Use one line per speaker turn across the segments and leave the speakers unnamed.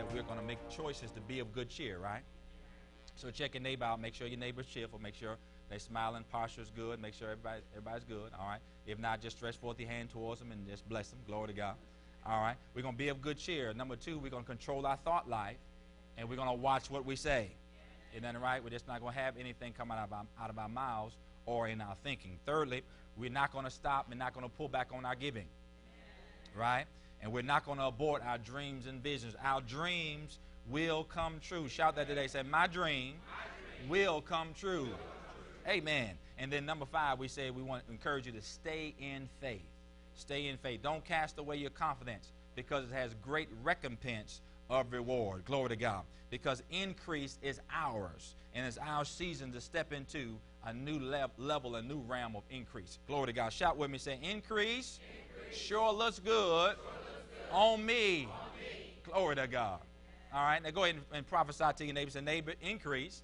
That we're going to make choices to be of good cheer, right? So check your neighbor out. Make sure your neighbor's cheerful. Make sure they're smiling, posture's good. Make sure everybody, everybody's good. All right. If not, just stretch forth your hand towards them and just bless them. Glory to God. All right. We're going to be of good cheer. Number two, we're going to control our thought life, and we're going to watch what we say. Isn't that right? We're just not going to have anything come out of our, out of our mouths or in our thinking. Thirdly, we're not going to stop and not going to pull back on our giving. Right? And we're not going to abort our dreams and visions. Our dreams will come true. Shout that today. Say, My dream, will come true. Amen. And then number five, we say we want to encourage you to stay in faith. Stay in faith. Don't cast away your confidence because it has great recompense of reward. Glory to God. Because increase is ours, and it's our season to step into a new lev- level, a new realm of increase. Glory to God. Shout with me, say, increase, sure looks good, on, me. Glory to God. All right, now go ahead and, and prophesy to your neighbors. Say, neighbor, increase,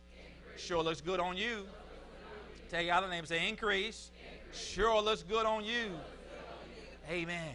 sure looks good on you. Tell your other neighbor, say, increase, sure looks good on you. Amen.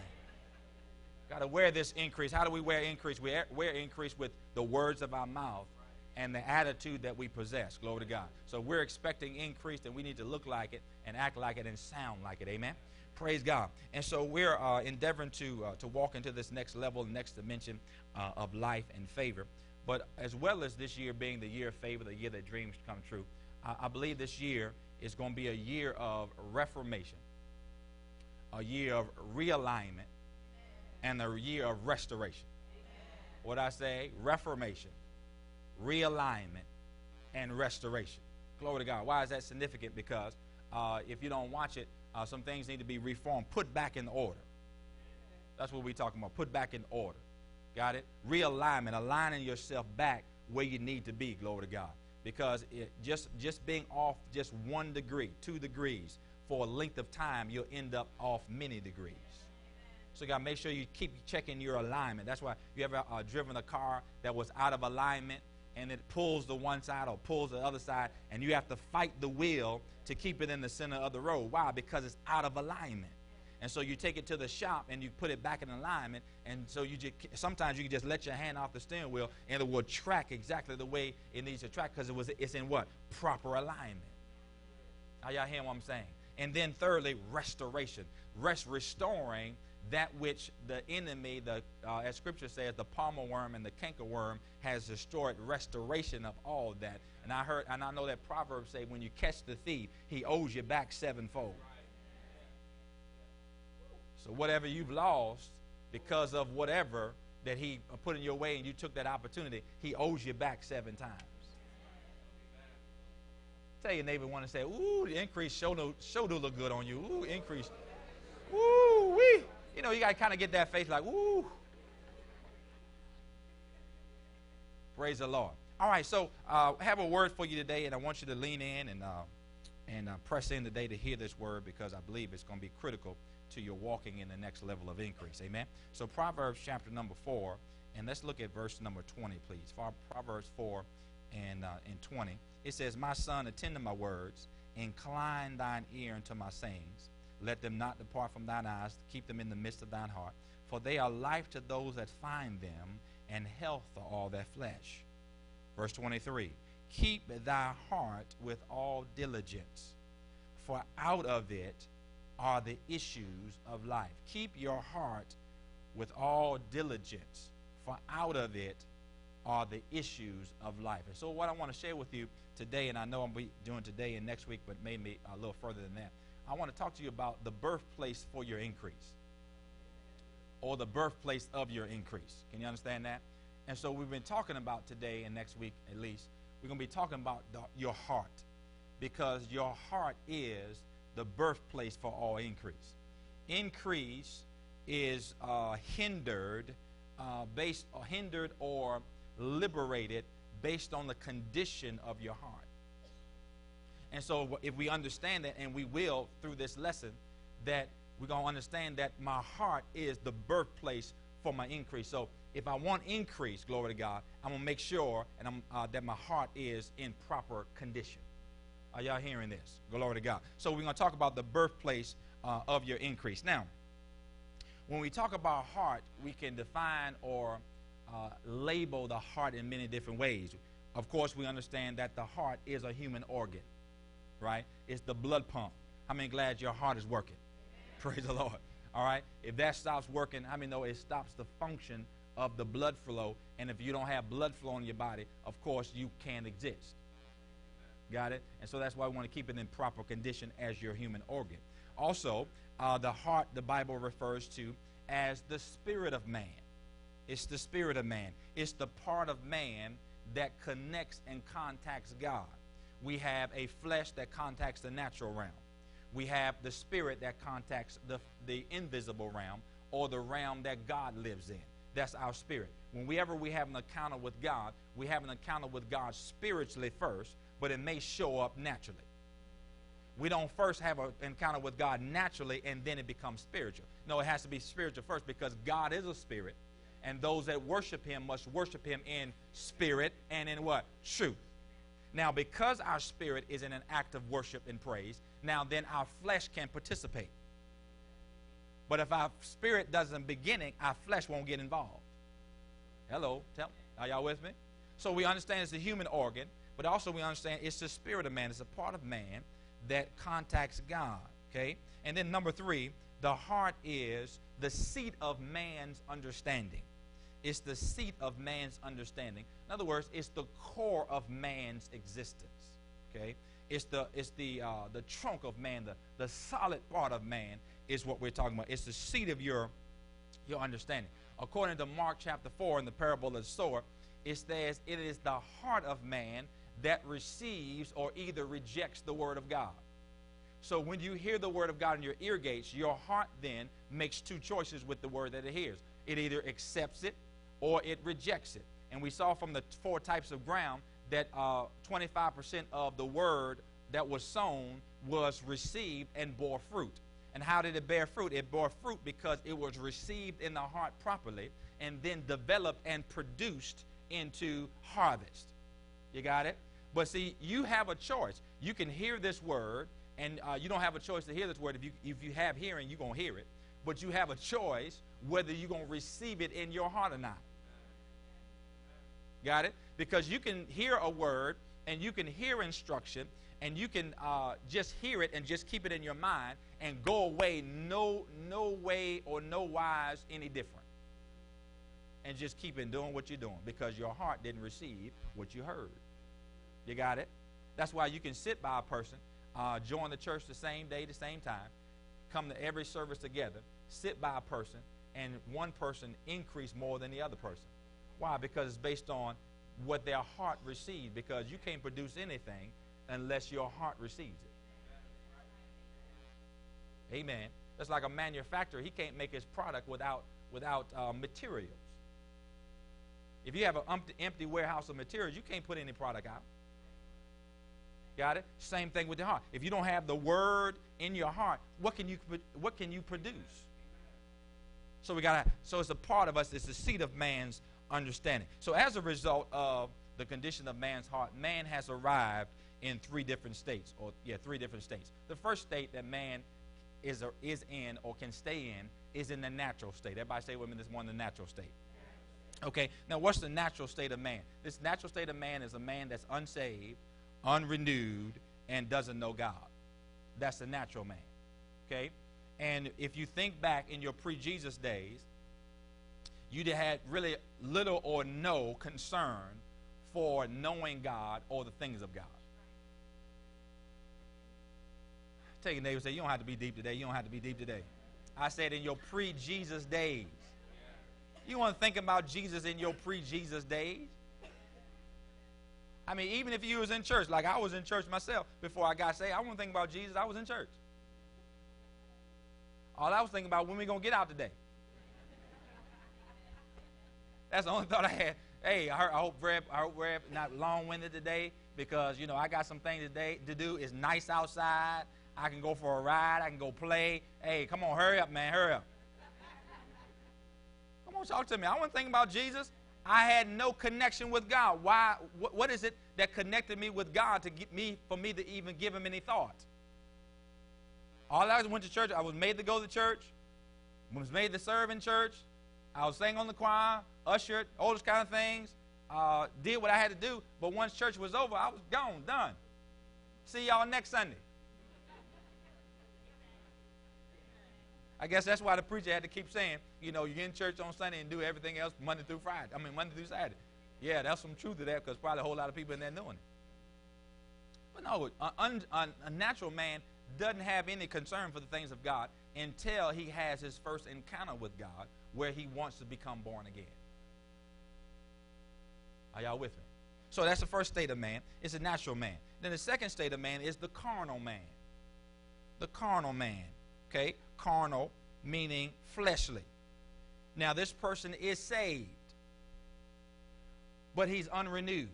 Got to wear this increase. How do we wear increase? We wear increase with the words of our mouth and the attitude that we possess. Glory to God. So we're expecting increase, and we need to look like it and act like it and sound like it. Amen. Praise God. And so we're uh, endeavoring to uh, to walk into this next level, next dimension uh, of life and favor. But as well as this year being the year of favor, the year that dreams come true, I, I believe this year is going to be a year of reformation, a year of realignment, and a year of restoration. What I say, reformation, realignment, and restoration. Glory to God. Why is that significant? Because uh, if you don't watch it, uh, some things need to be reformed, put back in order. That's what we're talking about. Put back in order. Got it? Realignment, aligning yourself back where you need to be. Glory to God. Because it, just just being off just one degree, two degrees for a length of time, you'll end up off many degrees. So you got to make sure you keep checking your alignment. That's why you ever uh, driven a car that was out of alignment and it pulls the one side or pulls the other side, and you have to fight the wheel to keep it in the center of the road. Why? Because it's out of alignment. And so you take it to the shop and you put it back in alignment. And so you just sometimes you can just let your hand off the steering wheel and it will track exactly the way it needs to track because it was it's in what proper alignment. Are y'all hearing what I'm saying? And then thirdly, restoration. Rest restoring that which the enemy, the uh, as Scripture says, the palmer worm and the cankerworm has destroyed. Restoration of all that. And I heard, and I know that Proverbs say, when you catch the thief, he owes you back sevenfold. So whatever you've lost because of whatever that he put in your way and you took that opportunity, he owes you back seven times. Tell your neighbor one and say, ooh, the increase show show do look good on you. Ooh, increase. Ooh, wee. You know, you got to kind of get that face like, ooh. Praise the Lord. All right, so uh, I have a word for you today, and I want you to lean in and, uh, and uh, press in today to hear this word because I believe it's going to be critical to your walking in the next level of increase. Amen. So Proverbs chapter number 4, and let's look at verse number 20, please. Proverbs 4 and, uh, and 20. It says, My son, attend to my words, incline thine ear unto my sayings. Let them not depart from thine eyes, keep them in the midst of thine heart. For they are life to those that find them, and health to all their flesh. Verse 23 Keep thy heart with all diligence, for out of it are the issues of life. Keep your heart with all diligence, for out of it are the issues of life. And so, what I want to share with you today, and I know I'm be doing today and next week, but maybe a little further than that, I want to talk to you about the birthplace for your increase. or the birthplace of your increase. Can you understand that? And so we've been talking about today and next week at least, we're going to be talking about the, your heart because your heart is the birthplace for all increase. Increase is uh, hindered, uh, based or hindered or liberated based on the condition of your heart. And so, if we understand that, and we will through this lesson, that we're going to understand that my heart is the birthplace for my increase. So, if I want increase, glory to God, I'm going to make sure and I'm, uh, that my heart is in proper condition. Are y'all hearing this? Glory to God. So, we're going to talk about the birthplace uh, of your increase. Now, when we talk about heart, we can define or uh, label the heart in many different ways. Of course, we understand that the heart is a human organ, right? It's the blood pump. How many glad your heart is working? Amen. Praise the Lord. All right? If that stops working, how many know it stops the function of the blood flow? And if you don't have blood flow in your body, of course, you can't exist. Got it? And so that's why we want to keep it in proper condition as your human organ. Also, uh, the heart, the Bible refers to as the spirit of man. It's the spirit of man. It's the part of man that connects and contacts God. We have a flesh that contacts the natural realm. We have the spirit that contacts the, the invisible realm or the realm that God lives in. That's our spirit. Whenever we have an encounter with God, we have an encounter with God spiritually first, but it may show up naturally. We don't first have an encounter with God naturally and then it becomes spiritual. No, it has to be spiritual first because God is a spirit and those that worship him must worship him in spirit and in what? Truth. Now, because our spirit is in an act of worship and praise, now then our flesh can participate. But if our spirit doesn't begin it, our flesh won't get involved. Hello, tell me. Are y'all with me? So we understand it's the human organ, but also we understand it's the spirit of man. It's a part of man that contacts God. Okay? And then number three, the heart is the seat of man's understanding. It's the seat of man's understanding. In other words, it's the core of man's existence. Okay? It's the it's the uh, the trunk of man, the, the solid part of man is what we're talking about. It's the seat of your your understanding. According to Mark chapter 4 in the parable of the sower, it says it is the heart of man that receives or either rejects the word of God. So when you hear the word of God in your ear gates, your heart then makes two choices with the word that it hears. It either accepts it or it rejects it. And we saw from the four types of ground that uh, 25% of the word that was sown was received and bore fruit. And how did it bear fruit? It bore fruit because it was received in the heart properly and then developed and produced into harvest. You got it? But see, you have a choice. You can hear this word, and uh, you don't have a choice to hear this word. If you, if you have hearing, you're going to hear it. But you have a choice whether you're going to receive it in your heart or not. Got it? Because you can hear a word and you can hear instruction and you can uh, just hear it and just keep it in your mind and go away no no way or no wise any different. And just keep in doing what you're doing because your heart didn't receive what you heard. You got it? That's why you can sit by a person uh, join the church the same day the same time come to every service together sit by a person and one person increase more than the other person why? Because it's based on what their heart receives. Because you can't produce anything unless your heart receives it. Amen. That's like a manufacturer. He can't make his product without without uh, materials. If you have an empty, warehouse of materials, you can't put any product out. Got it? Same thing with the heart. If you don't have the word in your heart, what can you what can you produce? So we got to. So it's a part of us. It's the seat of man's understanding. So, as a result of the condition of man's heart, man has arrived in three different states, or yeah, three different states. The first state that man is, a, is in or can stay in is in the natural state. Everybody say with me this morning, the natural state. Okay, now what's the natural state of man? This natural state of man is a man that's unsaved, unrenewed, and doesn't know God. That's the natural man. Okay? And if you think back in your pre Jesus days, you had really little or no concern for knowing God or the things of God. Take a neighbor say, You don't have to be deep today. You don't have to be deep today. I said, In your pre Jesus days, You want to think about Jesus in your pre-Jesus days? I mean, even if you was in church, like I was in church myself before I got saved, I wasn't think about Jesus. I was in church. All I was thinking about when we gonna get out today. That's the only thought I had. Hey, I, heard, I hope Reb, I hope Reb not long-winded today because you know I got some things today to do. It's nice outside. I can go for a ride. I can go play. Hey, come on, hurry up, man, hurry up. Come on, talk to me. I want to think about Jesus. I had no connection with God. Why? What, what is it that connected me with God to get me for me to even give Him any thought? All I was went to church. I was made to go to church. I was made to serve in church. I was sang on the choir, ushered, all those kind of things. Uh, did what I had to do. But once church was over, I was gone, done. See y'all next Sunday. I guess that's why the preacher had to keep saying, you know, you get in church on Sunday and do everything else Monday through Friday. I mean, Monday through Saturday. Yeah, that's some truth to that because probably a whole lot of people in there doing it. But no, a, a natural man doesn't have any concern for the things of God until he has his first encounter with God where he wants to become born again. Are y'all with me? So that's the first state of man. It's a natural man. Then the second state of man is the carnal man. The carnal man. Okay? Carnal meaning fleshly. Now, this person is saved, but he's unrenewed.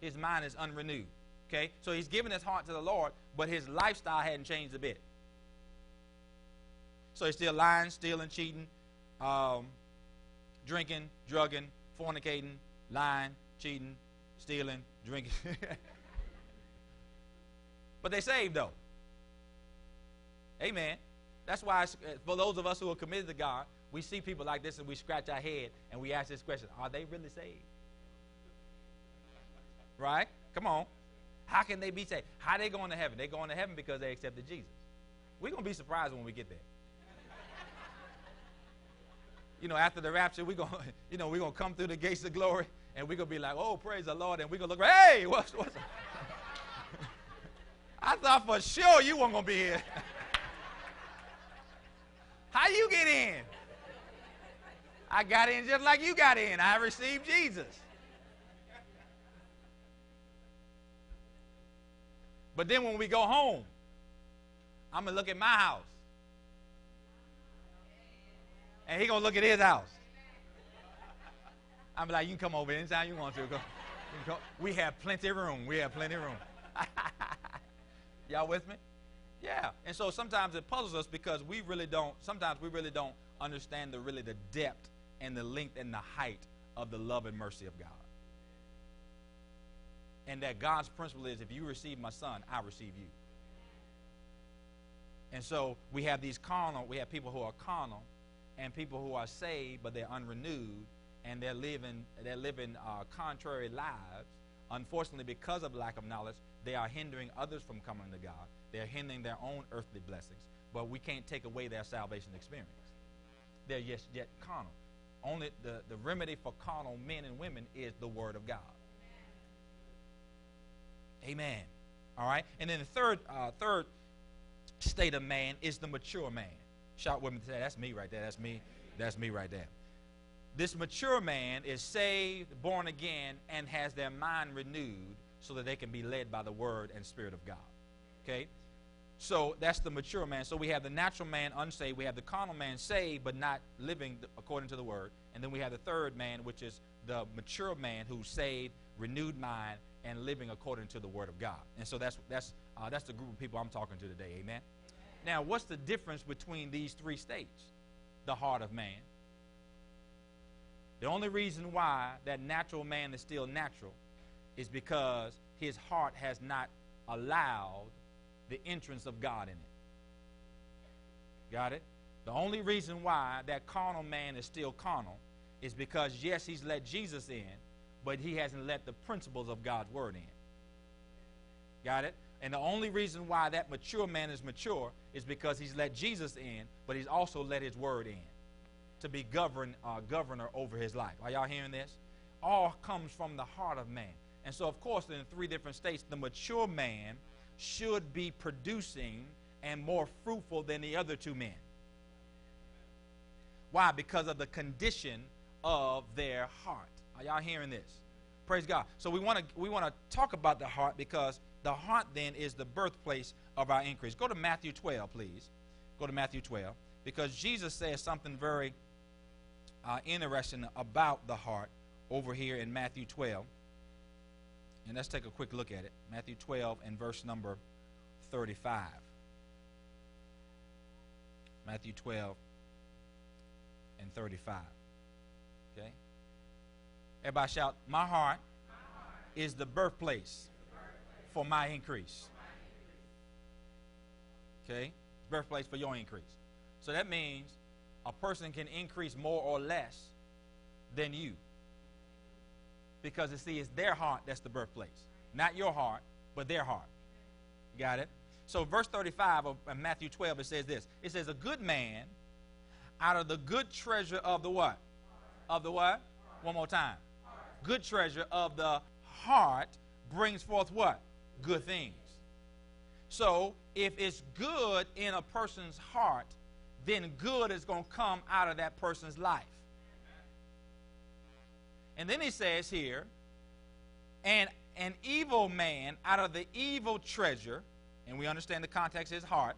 His mind is unrenewed. Okay? So he's given his heart to the Lord, but his lifestyle hadn't changed a bit. So he's still lying, stealing, cheating, um, drinking, drugging, fornicating, lying, cheating, stealing, drinking. but they saved though. Amen. That's why, for those of us who are committed to God, we see people like this and we scratch our head and we ask this question Are they really saved? Right? Come on. How can they be saved? How they going to heaven? They going to heaven because they accepted Jesus. We're going to be surprised when we get there. You know, after the rapture, we're to, you know, we're to come through the gates of glory and we're to be like, oh, praise the Lord. And we're to look, hey, what's, what's I thought for sure you weren't to be here. How you get in? I got in just like you got in. I received Jesus. But then when we go home, I'm going to look at my house. And he to look at his house. I'm like, you can come over anytime you want to. Go. Go. We have plenty of room. We have plenty of room. Y'all with me? Yeah. And so sometimes it puzzles us because we really don't, sometimes we really don't understand the really the depth and the length and the height of the love and mercy of God. And that God's principle is if you receive my son, I receive you. And so we have these carnal, we have people who are carnal and people who are saved, but they're unrenewed and they're living, they're living uh, contrary lives. Unfortunately, because of lack of knowledge, they are hindering others from coming to God. They're hindering their own earthly blessings. But we can't take away their salvation experience. They're yet, yet carnal. Only the, the remedy for carnal men and women is the Word of God. Amen. All right. And then the third, uh, third state of man is the mature man. Shout with me today. That's me right there. That's me. That's me right there. This mature man is saved, born again, and has their mind renewed so that they can be led by the word and spirit of God. Okay? So that's the mature man. So we have the natural man unsaved. We have the carnal man saved but not living according to the word. And then we have the third man, which is the mature man who's saved, renewed mind, and living according to the word of God. And so that's that's uh, that's the group of people I'm talking to today. Amen. Now, what's the difference between these three states? The heart of man. The only reason why that natural man is still natural is because his heart has not allowed the entrance of God in it. Got it? The only reason why that carnal man is still carnal is because, yes, he's let Jesus in, but he hasn't let the principles of God's word in. Got it? And the only reason why that mature man is mature is because he's let Jesus in, but he's also let his word in to be govern, uh, governor over his life. Are y'all hearing this? All comes from the heart of man. And so, of course, in three different states, the mature man should be producing and more fruitful than the other two men. Why? Because of the condition of their heart. Are y'all hearing this? Praise God. So we want to we want to talk about the heart because the heart then is the birthplace of our increase. Go to Matthew 12, please. Go to Matthew 12 because Jesus says something very uh, interesting about the heart over here in Matthew 12. And let's take a quick look at it. Matthew 12 and verse number 35. Matthew 12 and 35. Okay? Everybody shout, My heart, is the birthplace, for my increase. Okay? Birthplace for your increase. So that means a person can increase more or less than you. Because you see, it's their heart that's the birthplace. Not your heart, but their heart. Got it? So, verse 35 of Matthew 12, it says this. It says, A good man out of the good treasure of the what? Of the what? One more time. Good treasure of the heart brings forth what? Good things. So, if it's good in a person's heart, then good is going to come out of that person's life. And then he says here, and an evil man out of the evil treasure, and we understand the context is heart,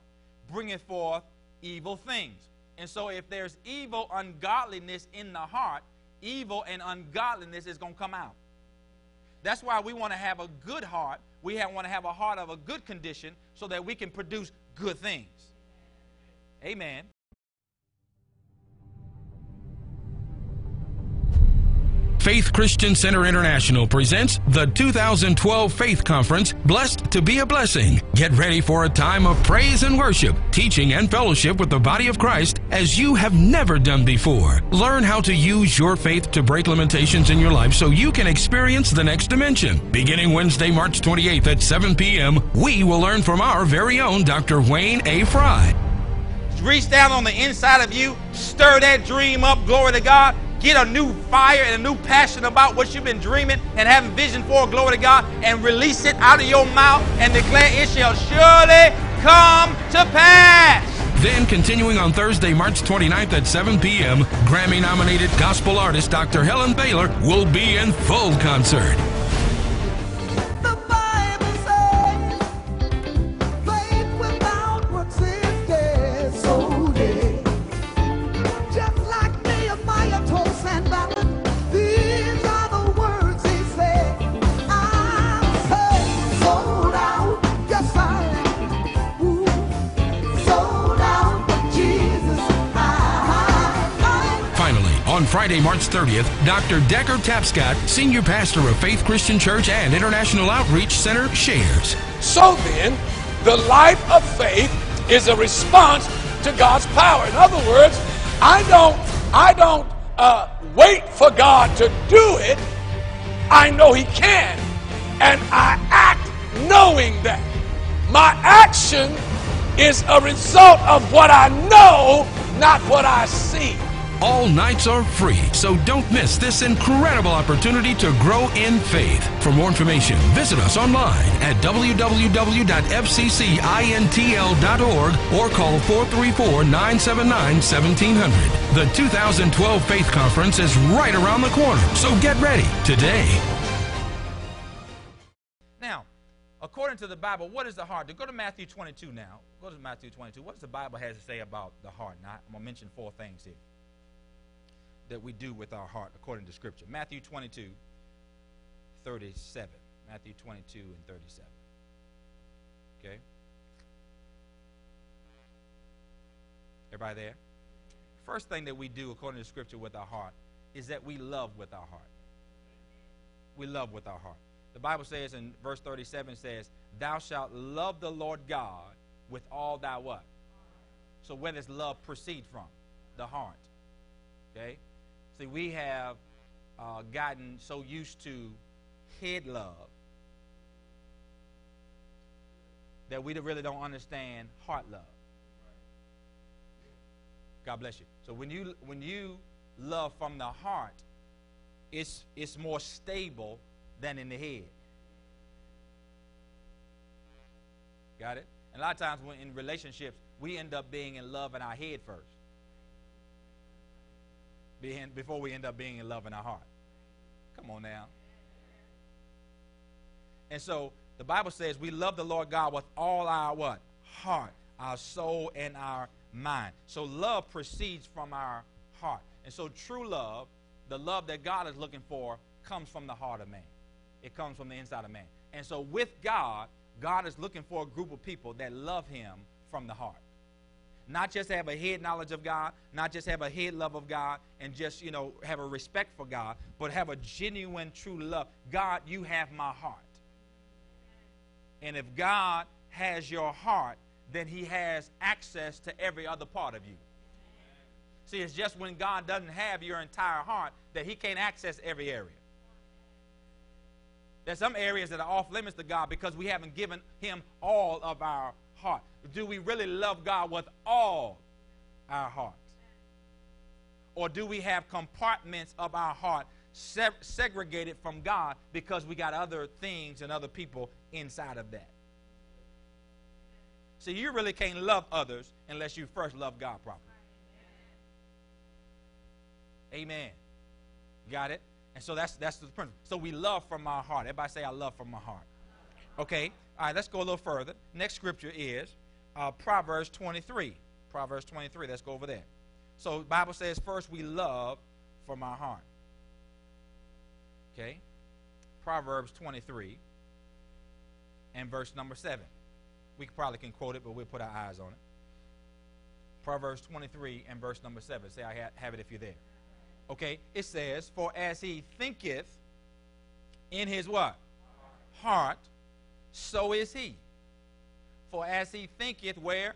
bringeth forth evil things. And so if there's evil ungodliness in the heart, evil and ungodliness is going to come out. That's why we want to have a good heart. We want to have a heart of a good condition so that we can produce good things. Amen.
Faith Christian Center International presents the 2012 Faith Conference, Blessed to be a Blessing. Get ready for a time of praise and worship, teaching and fellowship with the body of Christ as you have never done before. Learn how to use your faith to break limitations in your life so you can experience the next dimension. Beginning Wednesday, March 28th at 7 p.m., we will learn from our very own Dr. Wayne A. Fry.
Reach down on the inside of you, stir that dream up, glory to God Get a new fire and a new passion about what you've been dreaming and having vision for, glory to God, and release it out of your mouth and declare it shall surely come to pass.
Then, continuing on Thursday, March 29th at 7 p.m., Grammy nominated gospel artist Dr. Helen Baylor will be in full concert. March 30th, Dr. Decker Tapscott, Senior Pastor of Faith Christian Church and International Outreach Center, shares.
So then, the life of faith is a response to God's power. In other words, I don't, I don't uh, wait for God to do it. I know He can, and I act knowing that. My action is a result of what I know, not what I see.
All nights are free, so don't miss this incredible opportunity to grow in faith. For more information, visit us online at www.fccintl.org or call 434 979 1700. The 2012 Faith Conference is right around the corner, so get ready today.
Now, according to the Bible, what is the heart? To go to Matthew 22 now. Go to Matthew 22. What does the Bible has to say about the heart? Now, I'm going to mention four things here that we do with our heart according to Scripture. Matthew 22, 37. Matthew 22 and 37. Okay? Everybody there? First thing that we do according to Scripture with our heart is that we love with our heart. We love with our heart. The Bible says in verse 37 says, Thou shalt love the Lord God with all thy what? So where does love proceed from? The heart. Okay? See, we have uh, gotten so used to head love that we really don't understand heart love. God bless you. So when you when you love from the heart, it's it's more stable than in the head. Got it? And a lot of times when in relationships, we end up being in love in our head first. Before we end up being in love in our heart. Come on now. And so the Bible says we love the Lord God with all our what? Heart, our soul, and our mind. So love proceeds from our heart. And so true love, the love that God is looking for, comes from the heart of man. It comes from the inside of man. And so with God, God is looking for a group of people that love him from the heart. Not just have a head knowledge of God, not just have a head love of God, and just, you know, have a respect for God, but have a genuine, true love. God, you have my heart. And if God has your heart, then he has access to every other part of you. See, it's just when God doesn't have your entire heart that he can't access every area. There's some areas that are off limits to God because we haven't given him all of our heart. Do we really love God with all our heart? Or do we have compartments of our heart se- segregated from God because we got other things and other people inside of that? See, you really can't love others unless you first love God properly. Amen. Got it? And so that's that's the principle. So we love from our heart. Everybody say, I love from my heart. Okay. All right, let's go a little further. Next scripture is uh, Proverbs 23. Proverbs 23. Let's go over there. So Bible says first we love from our heart. Okay? Proverbs 23 and verse number 7. We probably can quote it, but we'll put our eyes on it. Proverbs 23 and verse number 7. Say I have it if you're there. Okay? It says, For as he thinketh in his what? Heart, so is he. For as he thinketh where?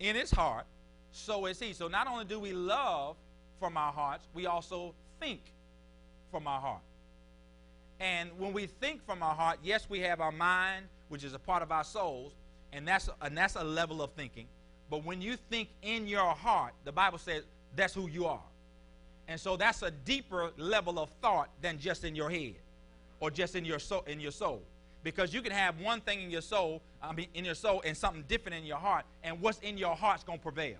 In his heart, so is he. So not only do we love from our hearts, we also think from our heart. And when we think from our heart, yes, we have our mind, which is a part of our souls, and that's and that's a level of thinking. But when you think in your heart, the Bible says that's who you are. And so that's a deeper level of thought than just in your head or just in your soul in your soul. Because you can have one thing in your soul, I mean in your soul and something different in your heart, and what's in your heart's gonna prevail.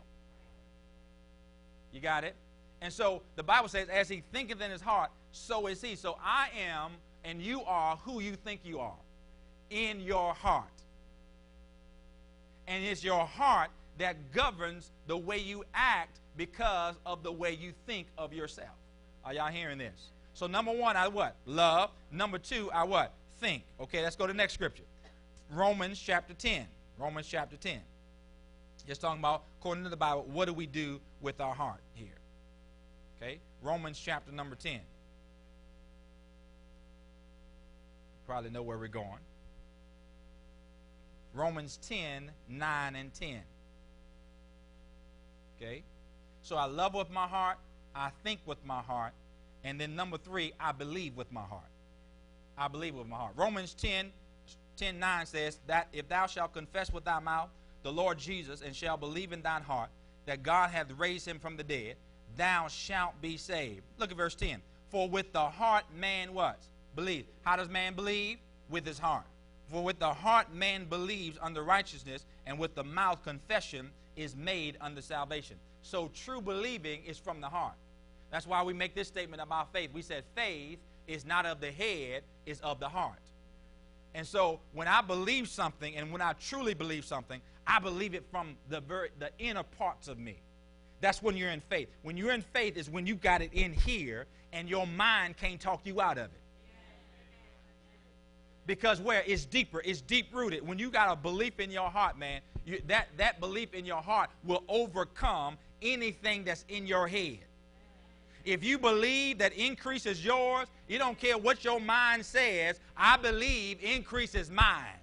You got it? And so the Bible says, as he thinketh in his heart, so is he. So I am and you are who you think you are in your heart. And it's your heart that governs the way you act because of the way you think of yourself. Are y'all hearing this? So number one, I what? Love. Number two, I what? Think. Okay, let's go to the next scripture. Romans chapter 10. Romans chapter 10. Just talking about, according to the Bible, what do we do with our heart here? Okay, Romans chapter number 10. Probably know where we're going. Romans 10, 9 and 10. Okay? So I love with my heart, I think with my heart, and then number three, I believe with my heart. I believe with my heart. Romans 10, 10 9 says that if thou shalt confess with thy mouth the Lord Jesus and shalt believe in thine heart that God hath raised him from the dead, thou shalt be saved. Look at verse 10. For with the heart man what? Believe. How does man believe? With his heart. For with the heart man believes unto righteousness, and with the mouth confession is made unto salvation. So true believing is from the heart. That's why we make this statement about faith. We said faith is not of the head, is of the heart. And so when I believe something and when I truly believe something, I believe it from the the inner parts of me. That's when you're in faith. When you're in faith is when you got it in here and your mind can't talk you out of it. Because where it's deeper, it's deep rooted. When you got a belief in your heart, man, you, that, that belief in your heart will overcome anything that's in your head. If you believe that increase is yours, you don't care what your mind says. I believe increase is mine.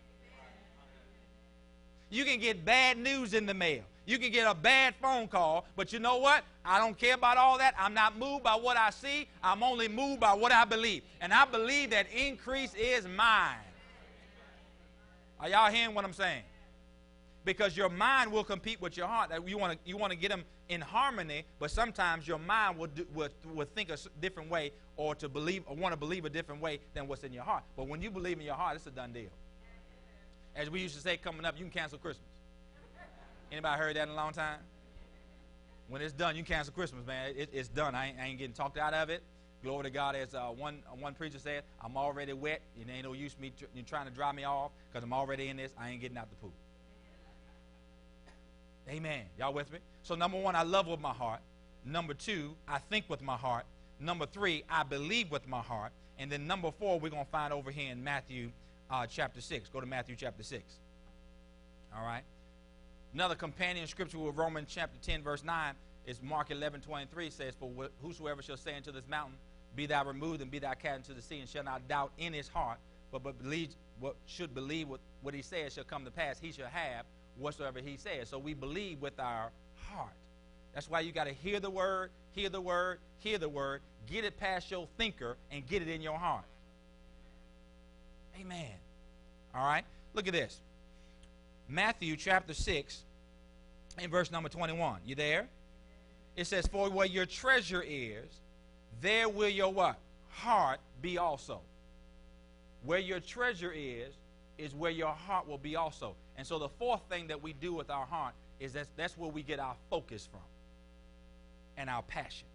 You can get bad news in the mail. You can get a bad phone call, but you know what? I don't care about all that. I'm not moved by what I see. I'm only moved by what I believe. And I believe that increase is mine. Are y'all hearing what I'm saying? Because your mind will compete with your heart. You want to you want to get them in harmony, but sometimes your mind will, do, will, will think a different way or to believe or want to believe a different way than what's in your heart. But when you believe in your heart, it's a done deal. As we used to say coming up, you can cancel Christmas. Anybody heard that in a long time? When it's done, you cancel Christmas, man. It, it's done. I ain't, I ain't, getting talked out of it. Glory to God. As uh, one one preacher said, I'm already wet. It ain't no use me tr- trying to dry me off because I'm already in this. I ain't getting out the pool. Amen. Y'all with me? So number one, I love with my heart. Number two, I think with my heart. Number three, I believe with my heart. And then number four, we're going to find over here in Matthew uh, chapter 6. Go to Matthew chapter 6. All right? Another companion scripture with Romans chapter 10, verse 9 is Mark 11, 23 says, For whosoever shall say unto this mountain, Be thou removed and be thou cast into the sea, and shall not doubt in his heart, but, but believe what should believe what, what he says shall come to pass, he shall have whatsoever he says. So we believe with our heart. That's why you got to hear the word, hear the word, hear the word, get it past your thinker, and get it in your heart. Amen. All right? Look at this. Matthew chapter 6 in verse number 21. You there? It says, For where your treasure is, there will your what? Heart be also. Where your treasure is, is where your heart will be also. And so the fourth thing that we do with our heart is that that's where we get our focus from and our passion.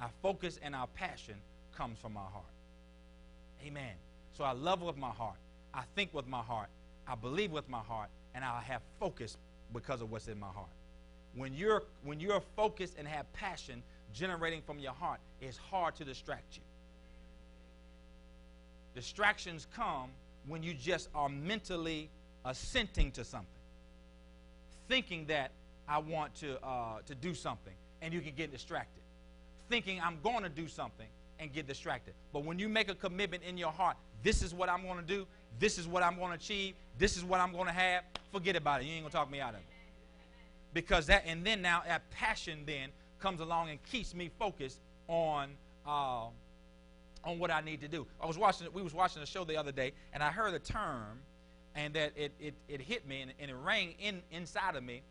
Our focus and our passion comes from our heart. Amen. So I love with my heart. I think with my heart. I believe with my heart. And I have focus because of what's in my heart. When you're when you're focused and have passion generating from your heart, it's hard to distract you. Distractions come when you just are mentally assenting to something, thinking that I want to uh, to do something, and you can get distracted. Thinking I'm going to do something and get distracted. But when you make a commitment in your heart, this is what I'm going to do, this is what I'm going to achieve, this is what I'm going to have, forget about it. You ain't going to talk me out of it. Because that, and then now that passion then comes along and keeps me focused on. Uh, on what I need to do. I was watching, we was watching a show the other day, and I heard a term, and that it, it, it hit me, and, and it rang in, inside of me.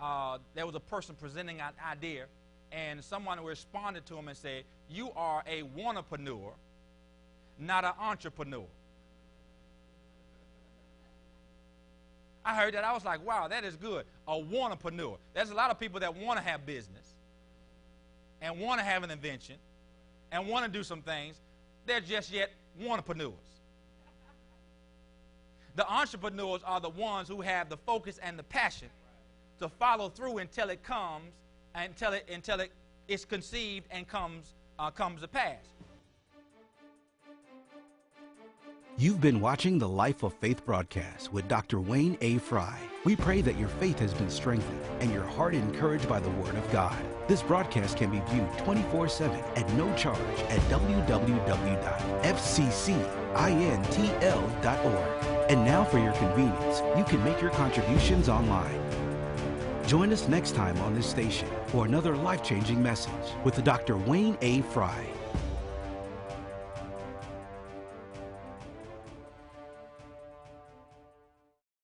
Uh, there was a person presenting an idea, and someone responded to him and said, You are a wannapreneur, not an entrepreneur. I heard that. I was like, wow, that is good. A wannapreneur. There's a lot of people that want to have business and want to have an invention and want to do some things. They're just yet entrepreneurs. The entrepreneurs are the ones who have the focus and the passion to follow through until it comes until it until it is conceived and comes uh, comes to pass.
You've been watching the Life of Faith broadcast with Dr. Wayne A. Fry. We pray that your faith has been strengthened and your heart encouraged by the Word of God. This broadcast can be viewed 24 7 at no charge at www.fccintl.org. And now, for your convenience, you can make your contributions online. Join us next time on this station for another life changing message with Dr. Wayne A. Fry.